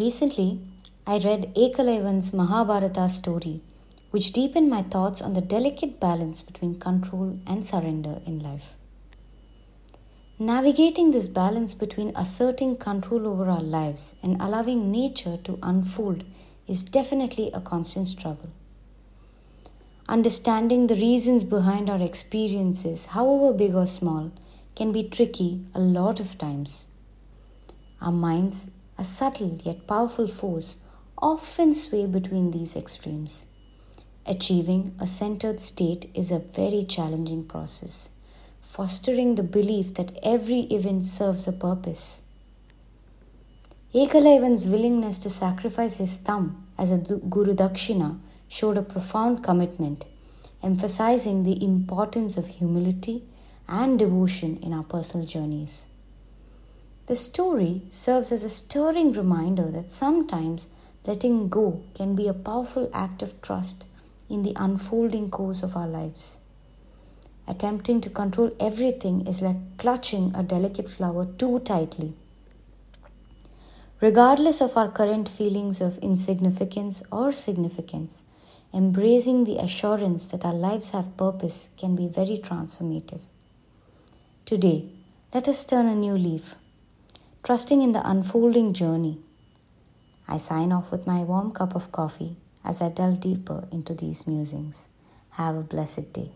Recently, I read Ekalaivan's Mahabharata story, which deepened my thoughts on the delicate balance between control and surrender in life. Navigating this balance between asserting control over our lives and allowing nature to unfold is definitely a constant struggle. Understanding the reasons behind our experiences, however big or small, can be tricky a lot of times. Our minds, a subtle yet powerful force, often sway between these extremes. Achieving a centered state is a very challenging process fostering the belief that every event serves a purpose. Ekalaivan's willingness to sacrifice his thumb as a Guru Dakshina showed a profound commitment, emphasizing the importance of humility and devotion in our personal journeys. The story serves as a stirring reminder that sometimes letting go can be a powerful act of trust in the unfolding course of our lives. Attempting to control everything is like clutching a delicate flower too tightly. Regardless of our current feelings of insignificance or significance, embracing the assurance that our lives have purpose can be very transformative. Today, let us turn a new leaf, trusting in the unfolding journey. I sign off with my warm cup of coffee as I delve deeper into these musings. Have a blessed day.